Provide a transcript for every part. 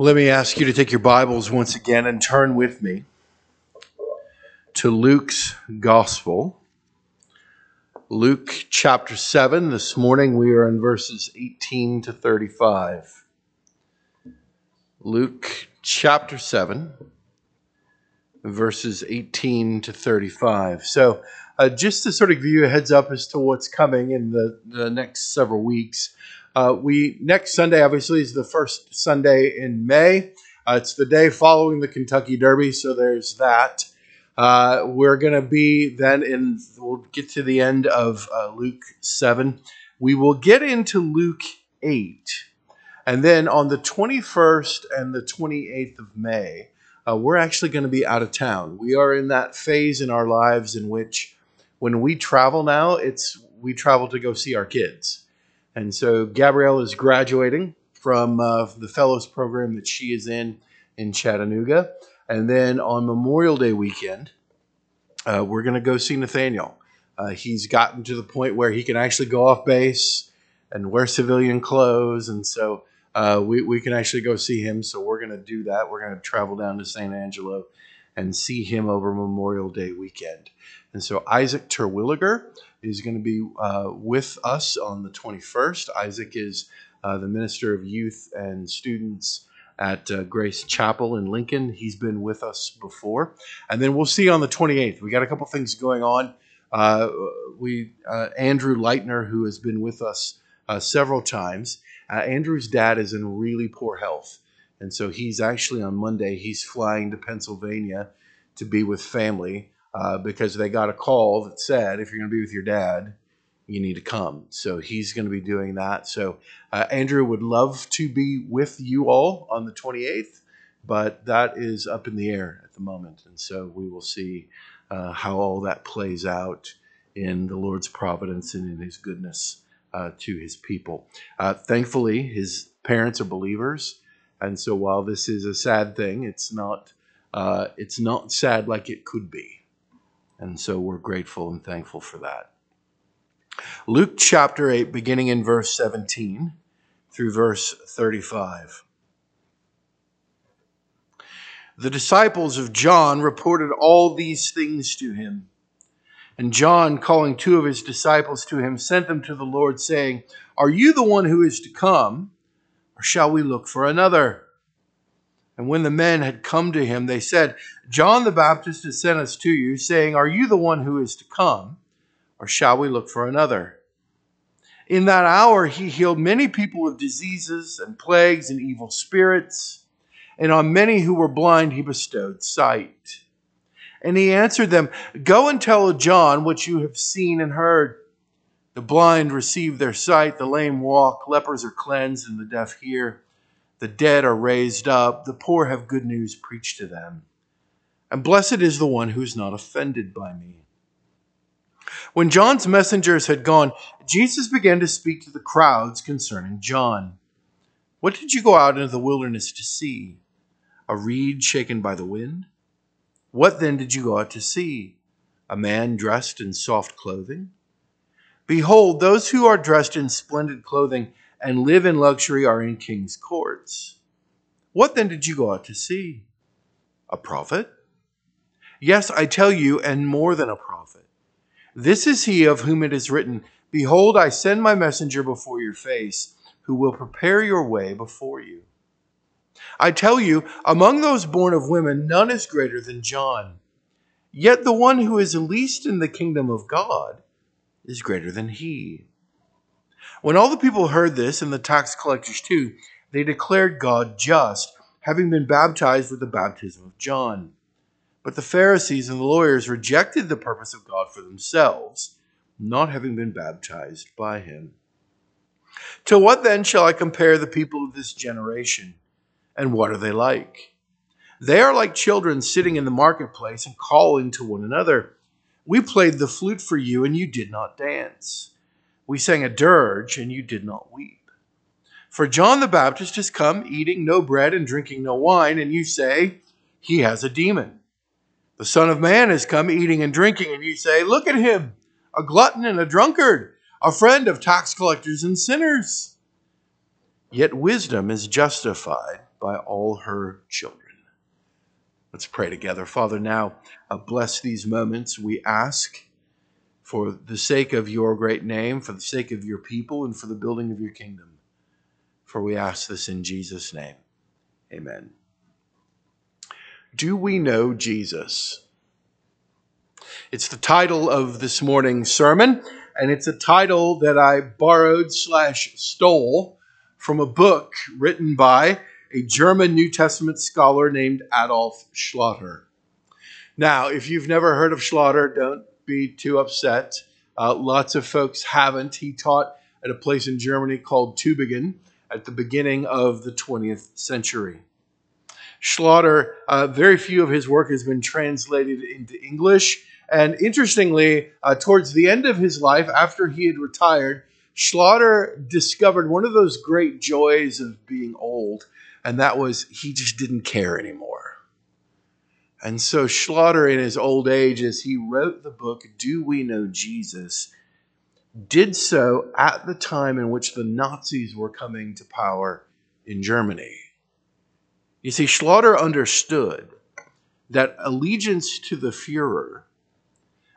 Let me ask you to take your Bibles once again and turn with me to Luke's Gospel. Luke chapter 7. This morning we are in verses 18 to 35. Luke chapter 7, verses 18 to 35. So, uh, just to sort of give you a heads up as to what's coming in the, the next several weeks. Uh, we next Sunday, obviously, is the first Sunday in May. Uh, it's the day following the Kentucky Derby, so there's that. Uh, we're going to be then in. We'll get to the end of uh, Luke seven. We will get into Luke eight, and then on the 21st and the 28th of May, uh, we're actually going to be out of town. We are in that phase in our lives in which, when we travel now, it's we travel to go see our kids. And so Gabrielle is graduating from uh, the fellows program that she is in in Chattanooga. And then on Memorial Day weekend, uh, we're going to go see Nathaniel. Uh, he's gotten to the point where he can actually go off base and wear civilian clothes. And so uh, we, we can actually go see him. So we're going to do that. We're going to travel down to San Angelo and see him over Memorial Day weekend. And so Isaac Terwilliger is going to be uh, with us on the 21st. Isaac is uh, the Minister of Youth and Students at uh, Grace Chapel in Lincoln. He's been with us before. And then we'll see on the 28th. We got a couple things going on. Uh, we uh, Andrew Leitner, who has been with us uh, several times. Andrew's dad is in really poor health. And so he's actually on Monday, he's flying to Pennsylvania to be with family uh, because they got a call that said if you're going to be with your dad, you need to come. So he's going to be doing that. So uh, Andrew would love to be with you all on the 28th, but that is up in the air at the moment. And so we will see uh, how all that plays out in the Lord's providence and in his goodness uh, to his people. Uh, thankfully, his parents are believers. And so while this is a sad thing, it's not, uh, it's not sad like it could be. And so we're grateful and thankful for that. Luke chapter 8, beginning in verse 17 through verse 35. The disciples of John reported all these things to him. And John, calling two of his disciples to him, sent them to the Lord, saying, Are you the one who is to come, or shall we look for another? And when the men had come to him, they said, John the Baptist has sent us to you, saying, Are you the one who is to come, or shall we look for another? In that hour he healed many people of diseases and plagues and evil spirits, and on many who were blind he bestowed sight. And he answered them, Go and tell John what you have seen and heard. The blind receive their sight, the lame walk, lepers are cleansed, and the deaf hear. The dead are raised up, the poor have good news preached to them. And blessed is the one who is not offended by me. When John's messengers had gone, Jesus began to speak to the crowds concerning John. What did you go out into the wilderness to see? A reed shaken by the wind? What then did you go out to see? A man dressed in soft clothing? Behold, those who are dressed in splendid clothing and live in luxury are in king's courts. What then did you go out to see? A prophet? Yes, I tell you, and more than a prophet. This is he of whom it is written, Behold, I send my messenger before your face, who will prepare your way before you. I tell you, among those born of women, none is greater than John. Yet the one who is least in the kingdom of God is greater than he. When all the people heard this, and the tax collectors too, they declared God just, having been baptized with the baptism of John. But the Pharisees and the lawyers rejected the purpose of God for themselves, not having been baptized by him. To what then shall I compare the people of this generation? And what are they like? They are like children sitting in the marketplace and calling to one another. We played the flute for you, and you did not dance. We sang a dirge, and you did not weep. For John the Baptist has come, eating no bread and drinking no wine, and you say, He has a demon. The Son of Man has come, eating and drinking, and you say, Look at him, a glutton and a drunkard, a friend of tax collectors and sinners. Yet wisdom is justified by all her children. Let's pray together. Father, now uh, bless these moments. We ask for the sake of your great name, for the sake of your people, and for the building of your kingdom. For we ask this in Jesus' name. Amen. Do we know Jesus? It's the title of this morning's sermon, and it's a title that I borrowed slash stole from a book written by a German New Testament scholar named Adolf Schlatter. Now, if you've never heard of Schlatter, don't be too upset. Uh, lots of folks haven't. He taught at a place in Germany called Tübingen at the beginning of the 20th century. Schlatter, uh, very few of his work has been translated into English. And interestingly, uh, towards the end of his life, after he had retired, Schlatter discovered one of those great joys of being old, and that was he just didn't care anymore. And so Schlatter, in his old age, as he wrote the book, Do We Know Jesus, did so at the time in which the Nazis were coming to power in Germany. You see, Schlatter understood that allegiance to the Fuhrer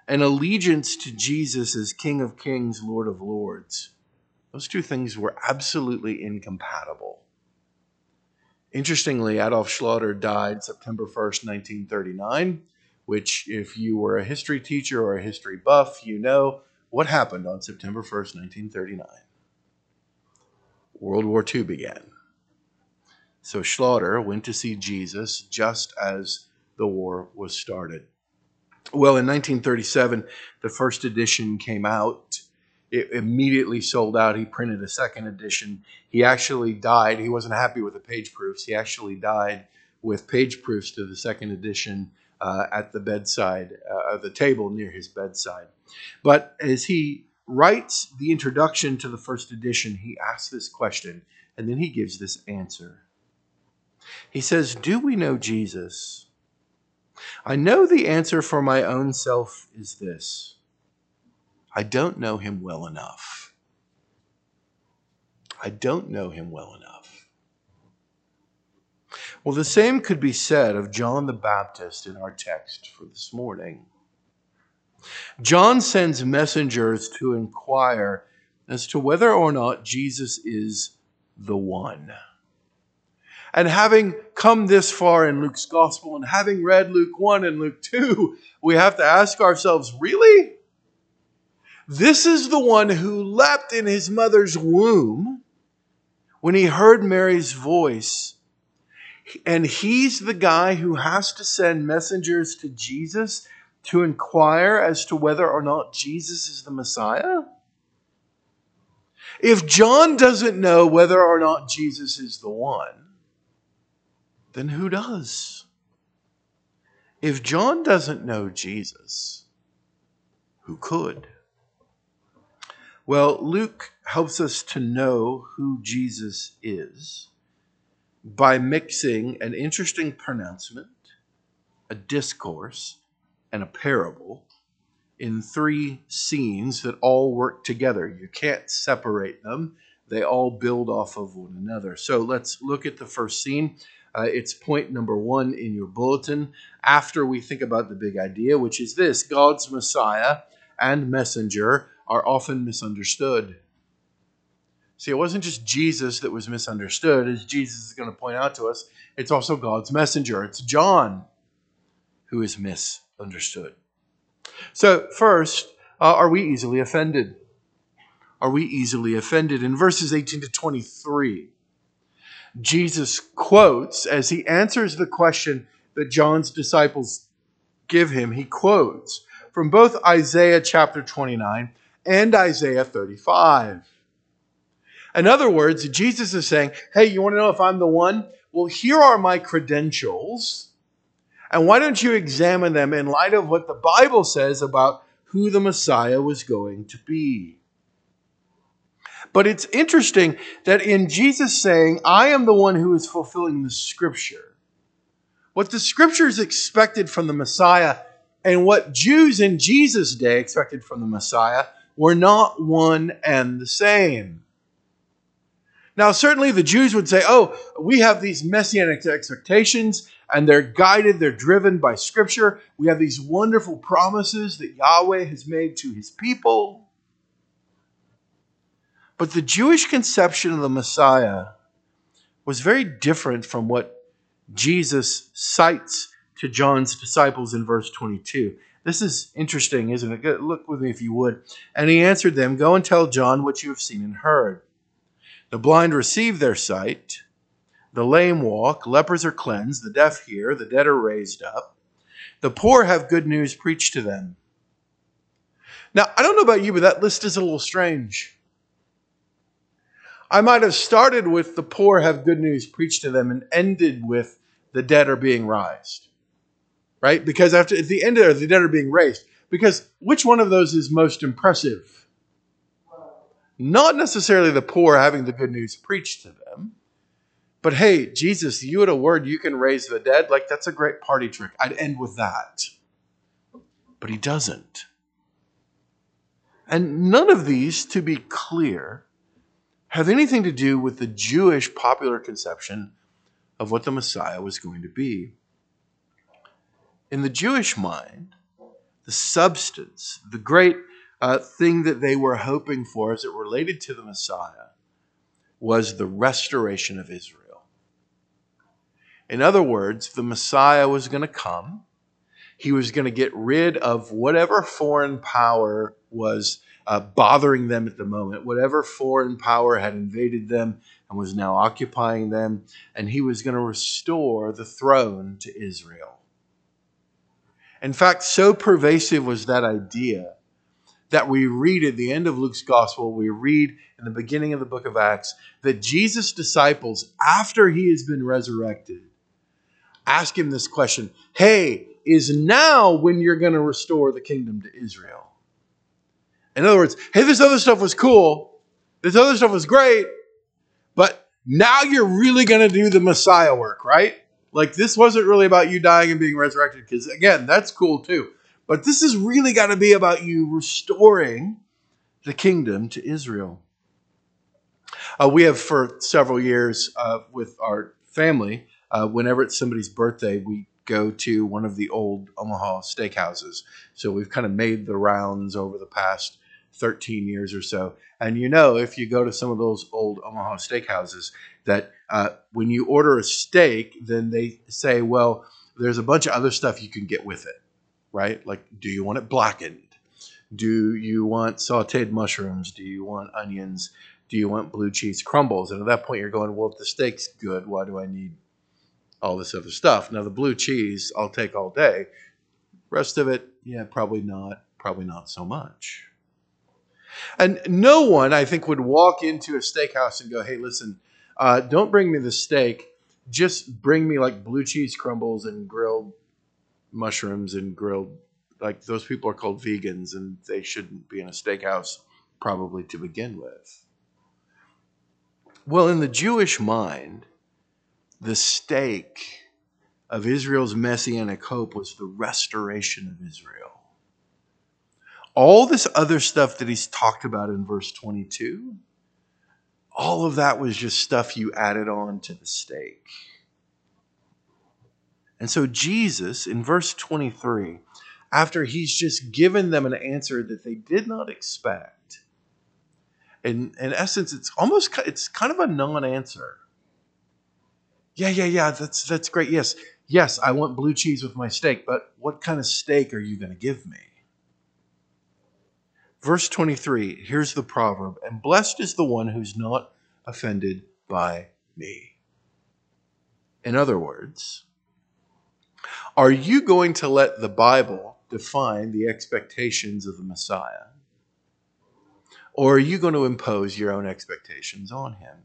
and allegiance to Jesus as King of Kings, Lord of Lords, those two things were absolutely incompatible. Interestingly, Adolf Schlatter died September 1st, 1939, which, if you were a history teacher or a history buff, you know what happened on September 1st, 1939. World War II began. So Schlatter went to see Jesus just as the war was started. Well, in 1937, the first edition came out. It immediately sold out. He printed a second edition. He actually died. He wasn't happy with the page proofs. He actually died with page proofs to the second edition uh, at the bedside, uh, the table near his bedside. But as he writes the introduction to the first edition, he asks this question, and then he gives this answer. He says, Do we know Jesus? I know the answer for my own self is this I don't know him well enough. I don't know him well enough. Well, the same could be said of John the Baptist in our text for this morning. John sends messengers to inquire as to whether or not Jesus is the one. And having come this far in Luke's gospel and having read Luke 1 and Luke 2, we have to ask ourselves really? This is the one who leapt in his mother's womb when he heard Mary's voice. And he's the guy who has to send messengers to Jesus to inquire as to whether or not Jesus is the Messiah? If John doesn't know whether or not Jesus is the one, then who does? If John doesn't know Jesus, who could? Well, Luke helps us to know who Jesus is by mixing an interesting pronouncement, a discourse, and a parable in three scenes that all work together. You can't separate them, they all build off of one another. So let's look at the first scene. Uh, it's point number one in your bulletin after we think about the big idea, which is this God's Messiah and messenger are often misunderstood. See, it wasn't just Jesus that was misunderstood, as Jesus is going to point out to us. It's also God's messenger. It's John who is misunderstood. So, first, uh, are we easily offended? Are we easily offended? In verses 18 to 23, Jesus quotes, as he answers the question that John's disciples give him, he quotes from both Isaiah chapter 29 and Isaiah 35. In other words, Jesus is saying, Hey, you want to know if I'm the one? Well, here are my credentials. And why don't you examine them in light of what the Bible says about who the Messiah was going to be? But it's interesting that in Jesus saying, I am the one who is fulfilling the scripture, what the scriptures expected from the Messiah and what Jews in Jesus' day expected from the Messiah were not one and the same. Now, certainly the Jews would say, oh, we have these messianic expectations, and they're guided, they're driven by Scripture. We have these wonderful promises that Yahweh has made to his people. But the Jewish conception of the Messiah was very different from what Jesus cites to John's disciples in verse 22. This is interesting, isn't it? Look with me if you would. And he answered them, Go and tell John what you have seen and heard. The blind receive their sight, the lame walk, lepers are cleansed, the deaf hear, the dead are raised up, the poor have good news preached to them. Now, I don't know about you, but that list is a little strange. I might have started with the poor have good news preached to them and ended with the dead are being raised. Right? Because after at the end of the dead are being raised. Because which one of those is most impressive? Not necessarily the poor having the good news preached to them, but hey, Jesus, you had a word you can raise the dead. Like, that's a great party trick. I'd end with that. But he doesn't. And none of these, to be clear, have anything to do with the Jewish popular conception of what the Messiah was going to be. In the Jewish mind, the substance, the great uh, thing that they were hoping for as it related to the Messiah was the restoration of Israel. In other words, the Messiah was going to come. He was going to get rid of whatever foreign power was uh, bothering them at the moment, whatever foreign power had invaded them and was now occupying them, and he was going to restore the throne to Israel. In fact, so pervasive was that idea that we read at the end of Luke's gospel, we read in the beginning of the book of Acts, that Jesus' disciples, after he has been resurrected, ask him this question Hey, is now when you're going to restore the kingdom to Israel? In other words, hey, this other stuff was cool, this other stuff was great, but now you're really going to do the Messiah work, right? Like this wasn't really about you dying and being resurrected, because again, that's cool too. But this has really got to be about you restoring the kingdom to Israel. Uh, we have for several years uh, with our family, uh, whenever it's somebody's birthday, we go to one of the old Omaha steakhouses. So we've kind of made the rounds over the past 13 years or so. And you know, if you go to some of those old Omaha steakhouses, that uh, when you order a steak, then they say, well, there's a bunch of other stuff you can get with it right? Like, do you want it blackened? Do you want sauteed mushrooms? Do you want onions? Do you want blue cheese crumbles? And at that point, you're going, well, if the steak's good, why do I need all this other stuff? Now, the blue cheese, I'll take all day. Rest of it, yeah, probably not. Probably not so much. And no one, I think, would walk into a steakhouse and go, hey, listen, uh, don't bring me the steak. Just bring me like blue cheese crumbles and grilled mushrooms and grilled like those people are called vegans and they shouldn't be in a steakhouse probably to begin with. Well, in the Jewish mind, the stake of Israel's messianic hope was the restoration of Israel. All this other stuff that he's talked about in verse 22, all of that was just stuff you added on to the steak. And so Jesus, in verse 23, after he's just given them an answer that they did not expect, in, in essence, it's almost it's kind of a non-answer. Yeah, yeah, yeah, that's that's great. Yes, yes, I want blue cheese with my steak, but what kind of steak are you going to give me? Verse 23, here's the proverb, and blessed is the one who's not offended by me. In other words, are you going to let the Bible define the expectations of the Messiah? Or are you going to impose your own expectations on him?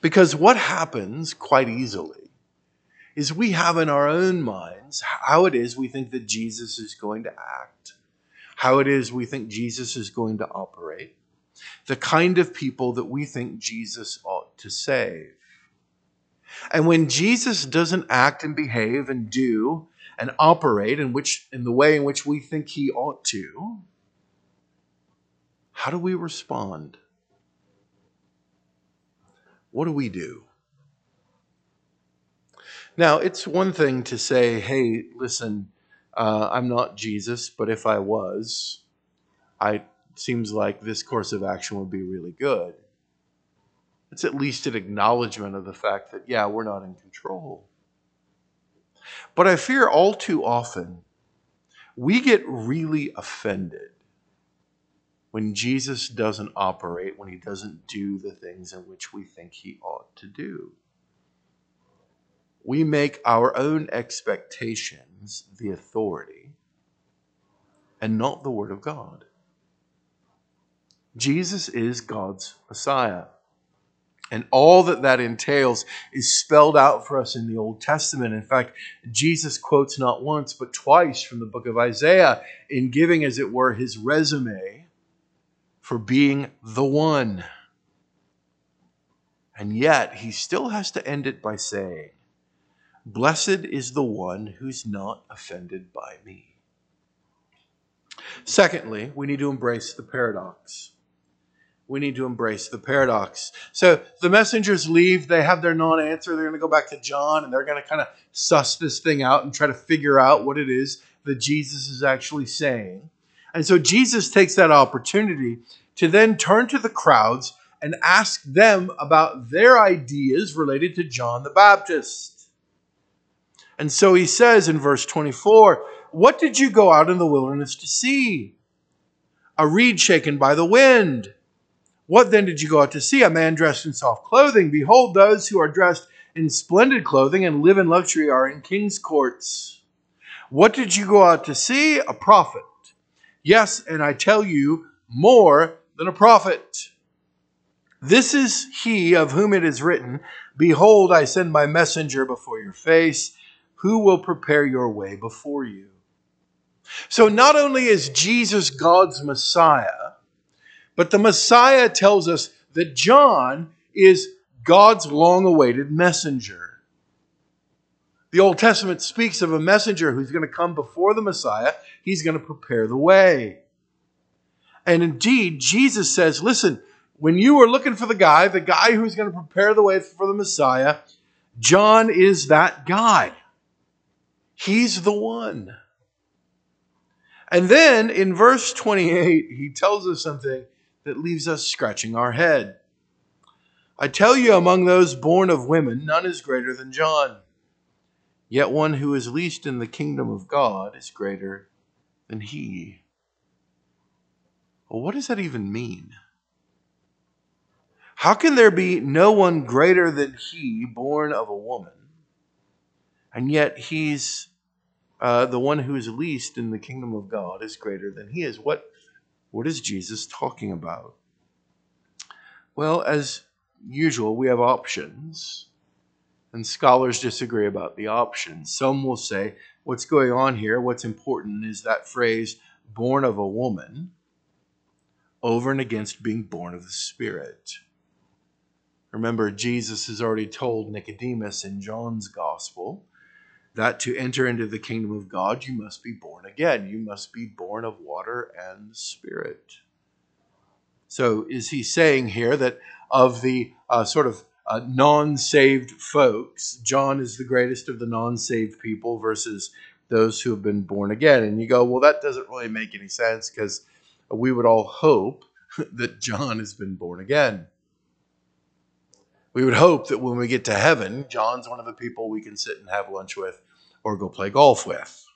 Because what happens quite easily is we have in our own minds how it is we think that Jesus is going to act, how it is we think Jesus is going to operate, the kind of people that we think Jesus ought to save. And when Jesus doesn't act and behave and do and operate in which in the way in which we think he ought to, how do we respond? what do we do? Now, it's one thing to say, hey, listen, uh, I'm not Jesus, but if I was, I seems like this course of action would be really good. It's at least an acknowledgement of the fact that, yeah, we're not in control. But I fear all too often we get really offended when Jesus doesn't operate, when he doesn't do the things in which we think he ought to do. We make our own expectations the authority and not the Word of God. Jesus is God's Messiah. And all that that entails is spelled out for us in the Old Testament. In fact, Jesus quotes not once, but twice from the book of Isaiah in giving, as it were, his resume for being the one. And yet, he still has to end it by saying, Blessed is the one who's not offended by me. Secondly, we need to embrace the paradox we need to embrace the paradox. So the messengers leave, they have their non answer. They're going to go back to John and they're going to kind of suss this thing out and try to figure out what it is that Jesus is actually saying. And so Jesus takes that opportunity to then turn to the crowds and ask them about their ideas related to John the Baptist. And so he says in verse 24, What did you go out in the wilderness to see? A reed shaken by the wind. What then did you go out to see? A man dressed in soft clothing. Behold, those who are dressed in splendid clothing and live in luxury are in king's courts. What did you go out to see? A prophet. Yes, and I tell you, more than a prophet. This is he of whom it is written, Behold, I send my messenger before your face, who will prepare your way before you. So not only is Jesus God's Messiah, but the Messiah tells us that John is God's long awaited messenger. The Old Testament speaks of a messenger who's going to come before the Messiah, he's going to prepare the way. And indeed, Jesus says, listen, when you were looking for the guy, the guy who's going to prepare the way for the Messiah, John is that guy. He's the one. And then in verse 28, he tells us something that leaves us scratching our head. I tell you, among those born of women, none is greater than John. Yet one who is least in the kingdom of God is greater than he. Well, what does that even mean? How can there be no one greater than he born of a woman? And yet he's uh, the one who is least in the kingdom of God is greater than he is. What what is Jesus talking about? Well, as usual, we have options, and scholars disagree about the options. Some will say what's going on here, what's important is that phrase, born of a woman, over and against being born of the Spirit. Remember, Jesus has already told Nicodemus in John's Gospel that to enter into the kingdom of God, you must be born again. You must be born of water and spirit. So, is he saying here that of the uh, sort of uh, non saved folks, John is the greatest of the non saved people versus those who have been born again? And you go, well, that doesn't really make any sense because we would all hope that John has been born again. We would hope that when we get to heaven, John's one of the people we can sit and have lunch with or go play golf with.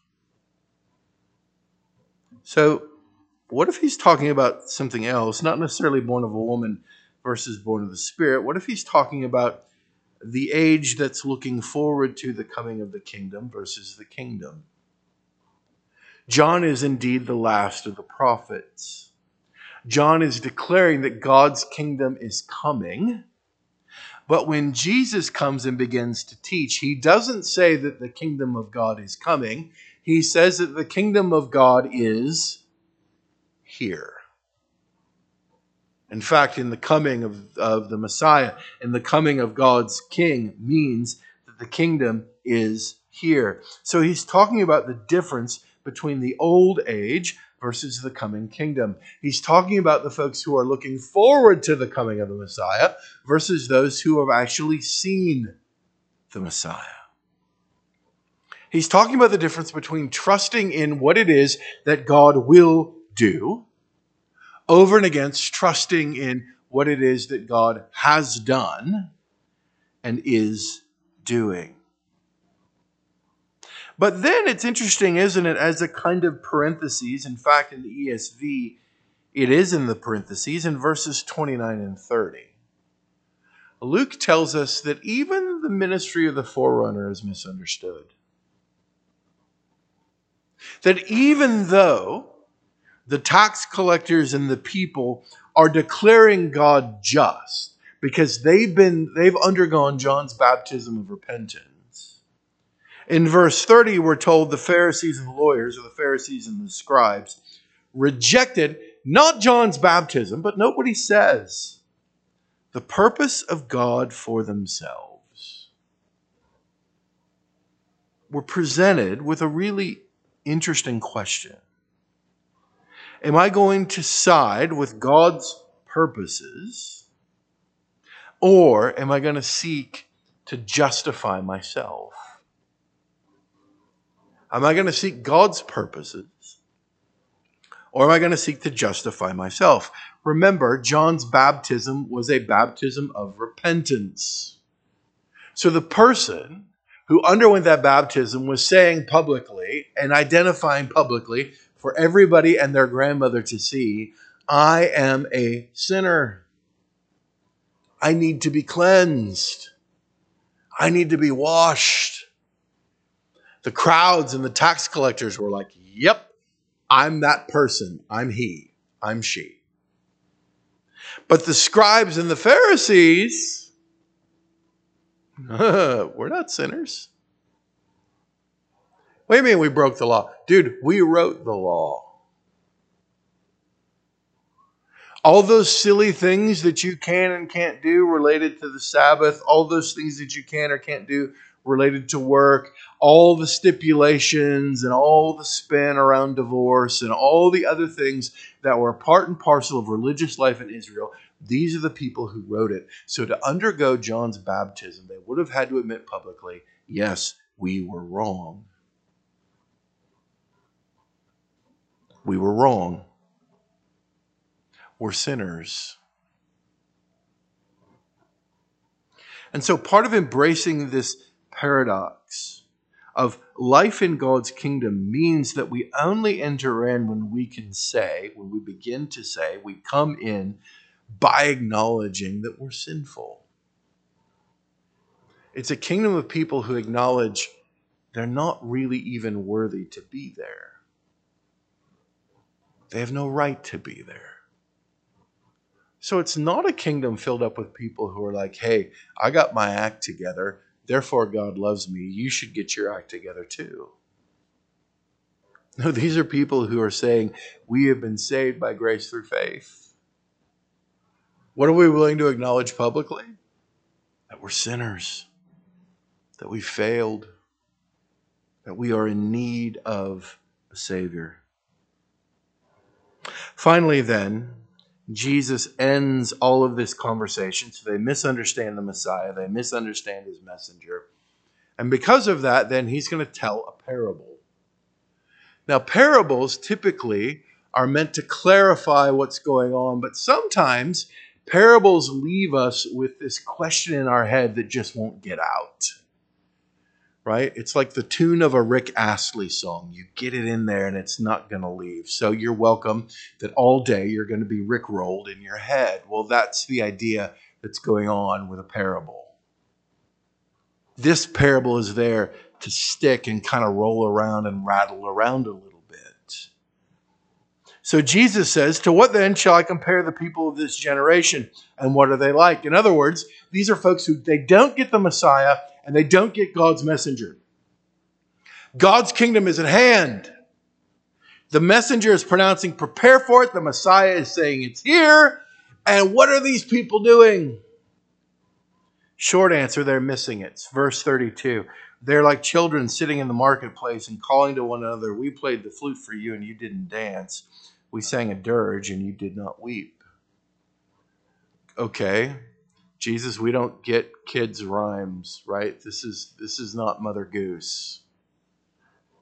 So, what if he's talking about something else, not necessarily born of a woman versus born of the Spirit? What if he's talking about the age that's looking forward to the coming of the kingdom versus the kingdom? John is indeed the last of the prophets. John is declaring that God's kingdom is coming but when Jesus comes and begins to teach, he doesn't say that the kingdom of God is coming. He says that the kingdom of God is here. In fact, in the coming of, of the Messiah in the coming of God's king means that the kingdom is here. So he's talking about the difference between the old age, versus the coming kingdom. He's talking about the folks who are looking forward to the coming of the Messiah versus those who have actually seen the Messiah. He's talking about the difference between trusting in what it is that God will do over and against trusting in what it is that God has done and is doing. But then it's interesting, isn't it, as a kind of parenthesis. In fact, in the ESV, it is in the parentheses in verses 29 and 30. Luke tells us that even the ministry of the forerunner is misunderstood. That even though the tax collectors and the people are declaring God just because they've been they've undergone John's baptism of repentance in verse 30, we're told the Pharisees and the lawyers, or the Pharisees and the scribes, rejected not John's baptism, but note what he says the purpose of God for themselves. We're presented with a really interesting question Am I going to side with God's purposes, or am I going to seek to justify myself? Am I going to seek God's purposes? Or am I going to seek to justify myself? Remember, John's baptism was a baptism of repentance. So the person who underwent that baptism was saying publicly and identifying publicly for everybody and their grandmother to see I am a sinner. I need to be cleansed. I need to be washed the crowds and the tax collectors were like, Yep, I'm that person. I'm he. I'm she. But the scribes and the Pharisees, we're not sinners. What do you mean we broke the law? Dude, we wrote the law. All those silly things that you can and can't do related to the Sabbath, all those things that you can or can't do related to work, all the stipulations and all the spin around divorce and all the other things that were part and parcel of religious life in Israel. These are the people who wrote it. So to undergo John's baptism, they would have had to admit publicly, yes, we were wrong. We were wrong. We're sinners. And so part of embracing this paradox of life in God's kingdom means that we only enter in when we can say, when we begin to say, we come in by acknowledging that we're sinful. It's a kingdom of people who acknowledge they're not really even worthy to be there. They have no right to be there. So it's not a kingdom filled up with people who are like, hey, I got my act together. Therefore, God loves me. You should get your act together too. No, these are people who are saying, We have been saved by grace through faith. What are we willing to acknowledge publicly? That we're sinners, that we failed, that we are in need of a Savior. Finally, then, Jesus ends all of this conversation. So they misunderstand the Messiah, they misunderstand his messenger. And because of that, then he's going to tell a parable. Now, parables typically are meant to clarify what's going on, but sometimes parables leave us with this question in our head that just won't get out right? It's like the tune of a Rick Astley song. You get it in there and it's not going to leave. So you're welcome that all day you're going to be Rick rolled in your head. Well, that's the idea that's going on with a parable. This parable is there to stick and kind of roll around and rattle around a little bit. So Jesus says, To what then shall I compare the people of this generation? And what are they like? In other words, these are folks who they don't get the Messiah and they don't get God's messenger. God's kingdom is at hand. The messenger is pronouncing, prepare for it. The Messiah is saying, it's here. And what are these people doing? Short answer, they're missing it. It's verse 32. They're like children sitting in the marketplace and calling to one another, We played the flute for you and you didn't dance. We sang a dirge and you did not weep. Okay. Jesus, we don't get kids' rhymes, right? This is this is not Mother Goose.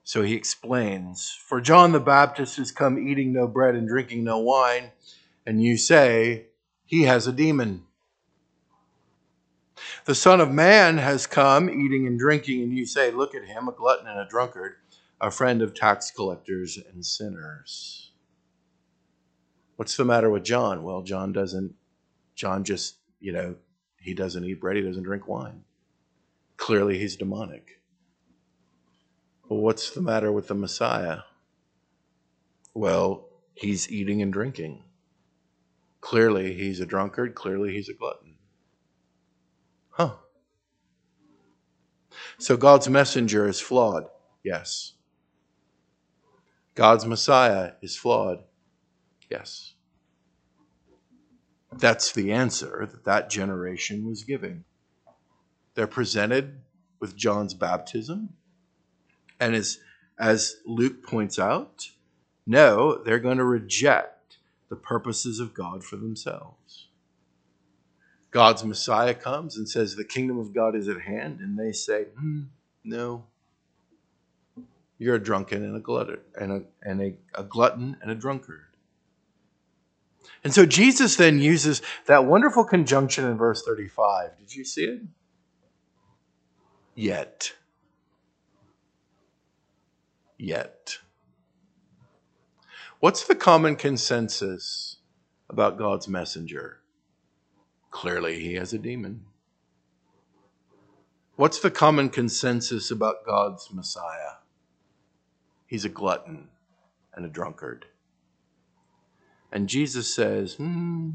So he explains, For John the Baptist has come eating no bread and drinking no wine, and you say, He has a demon. The Son of Man has come eating and drinking, and you say, Look at him, a glutton and a drunkard, a friend of tax collectors and sinners. What's the matter with John? Well, John doesn't, John just, you know, he doesn't eat bread, he doesn't drink wine. Clearly, he's demonic. Well, what's the matter with the Messiah? Well, he's eating and drinking. Clearly, he's a drunkard. Clearly, he's a glutton. Huh. So God's messenger is flawed. Yes. God's Messiah is flawed. Yes. That's the answer that that generation was giving. They're presented with John's baptism. And as, as Luke points out, no, they're going to reject the purposes of God for themselves. God's Messiah comes and says, The kingdom of God is at hand. And they say, hmm, No. You're a drunken and a glutton and a, and a, a glutton and a drunkard. And so Jesus then uses that wonderful conjunction in verse 35. Did you see it? Yet. Yet. What's the common consensus about God's messenger? Clearly, he has a demon. What's the common consensus about God's Messiah? He's a glutton and a drunkard. And Jesus says, hmm,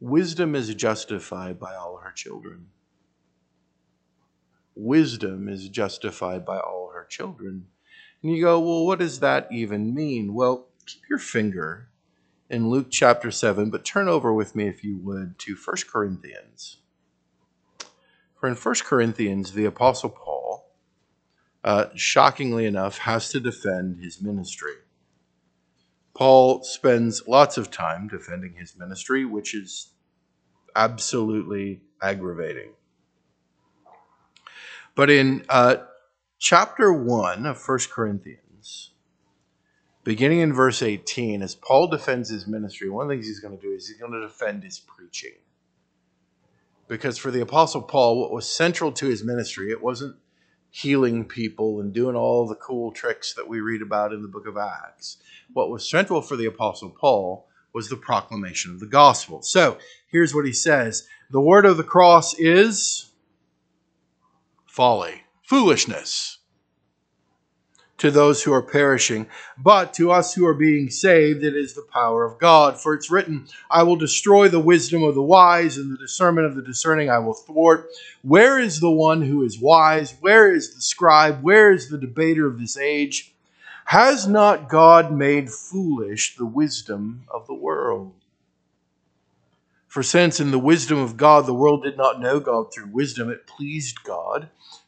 wisdom is justified by all her children. Wisdom is justified by all her children. And you go, well, what does that even mean? Well, keep your finger in Luke chapter 7, but turn over with me, if you would, to 1 Corinthians. For in 1 Corinthians, the Apostle Paul, uh, shockingly enough, has to defend his ministry. Paul spends lots of time defending his ministry, which is absolutely aggravating. But in uh, chapter 1 of 1 Corinthians, beginning in verse 18, as Paul defends his ministry, one of the things he's going to do is he's going to defend his preaching. Because for the Apostle Paul, what was central to his ministry, it wasn't healing people and doing all the cool tricks that we read about in the book of Acts. What was central for the Apostle Paul was the proclamation of the gospel. So here's what he says The word of the cross is folly, foolishness to those who are perishing, but to us who are being saved, it is the power of God. For it's written, I will destroy the wisdom of the wise, and the discernment of the discerning I will thwart. Where is the one who is wise? Where is the scribe? Where is the debater of this age? Has not God made foolish the wisdom of the world? For since in the wisdom of God the world did not know God through wisdom, it pleased God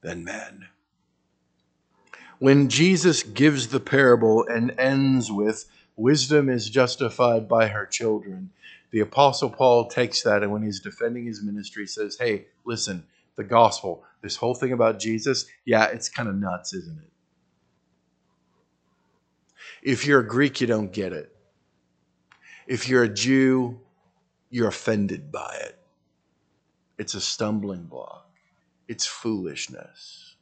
than men. When Jesus gives the parable and ends with, Wisdom is justified by her children, the Apostle Paul takes that and when he's defending his ministry says, Hey, listen, the gospel, this whole thing about Jesus, yeah, it's kind of nuts, isn't it? If you're a Greek, you don't get it. If you're a Jew, you're offended by it. It's a stumbling block it's foolishness.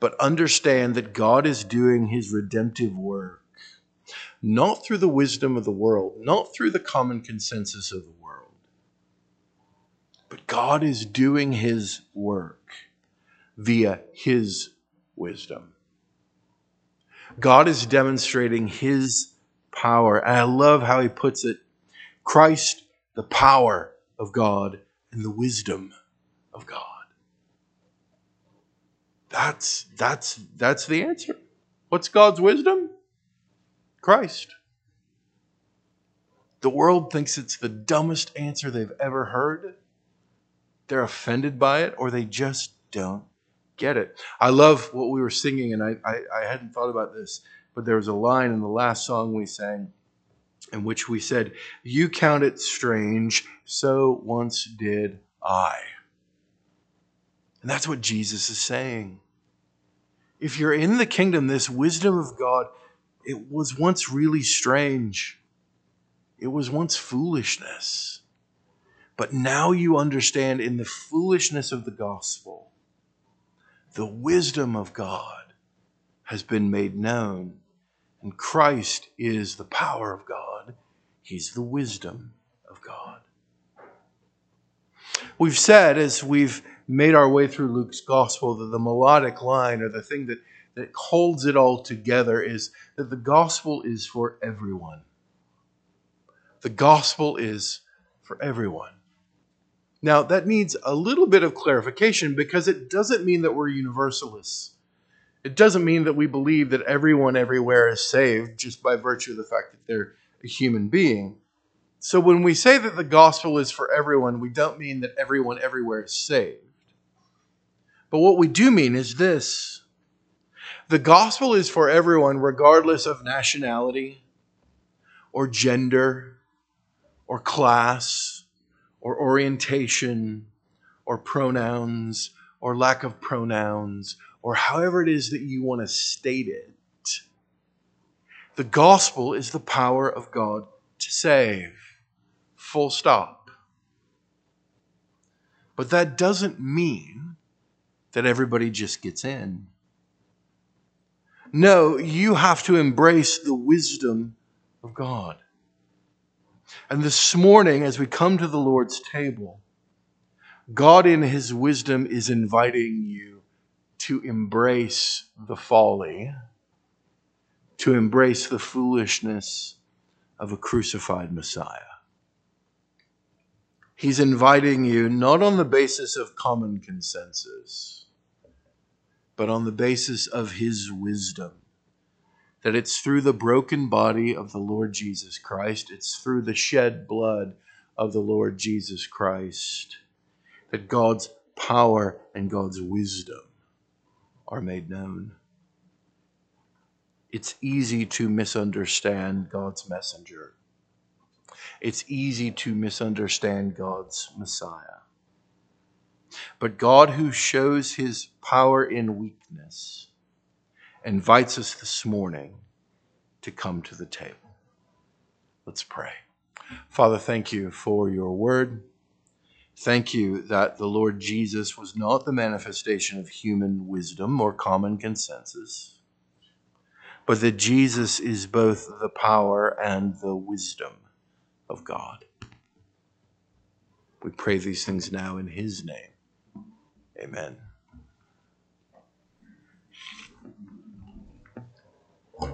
But understand that God is doing his redemptive work, not through the wisdom of the world, not through the common consensus of the world, but God is doing his work via his wisdom. God is demonstrating his power. And I love how he puts it Christ, the power of God, and the wisdom of God. That's, that's, that's the answer. What's God's wisdom? Christ. The world thinks it's the dumbest answer they've ever heard. They're offended by it, or they just don't get it. I love what we were singing, and I, I, I hadn't thought about this, but there was a line in the last song we sang in which we said, You count it strange, so once did I. And that's what Jesus is saying. If you're in the kingdom, this wisdom of God, it was once really strange. It was once foolishness. But now you understand in the foolishness of the gospel, the wisdom of God has been made known. And Christ is the power of God, He's the wisdom of God. We've said as we've made our way through Luke's gospel that the melodic line or the thing that, that holds it all together is that the gospel is for everyone. The gospel is for everyone. Now, that needs a little bit of clarification because it doesn't mean that we're universalists. It doesn't mean that we believe that everyone everywhere is saved just by virtue of the fact that they're a human being. So when we say that the gospel is for everyone, we don't mean that everyone everywhere is saved. But what we do mean is this the gospel is for everyone, regardless of nationality or gender or class or orientation or pronouns or lack of pronouns or however it is that you want to state it. The gospel is the power of God to save. Full stop. But that doesn't mean that everybody just gets in. No, you have to embrace the wisdom of God. And this morning, as we come to the Lord's table, God in His wisdom is inviting you to embrace the folly, to embrace the foolishness of a crucified Messiah. He's inviting you not on the basis of common consensus but on the basis of his wisdom. That it's through the broken body of the Lord Jesus Christ, it's through the shed blood of the Lord Jesus Christ that God's power and God's wisdom are made known. It's easy to misunderstand God's messenger. It's easy to misunderstand God's Messiah. But God, who shows his power in weakness, invites us this morning to come to the table. Let's pray. Father, thank you for your word. Thank you that the Lord Jesus was not the manifestation of human wisdom or common consensus, but that Jesus is both the power and the wisdom of God. We pray these things now in his name. Amen.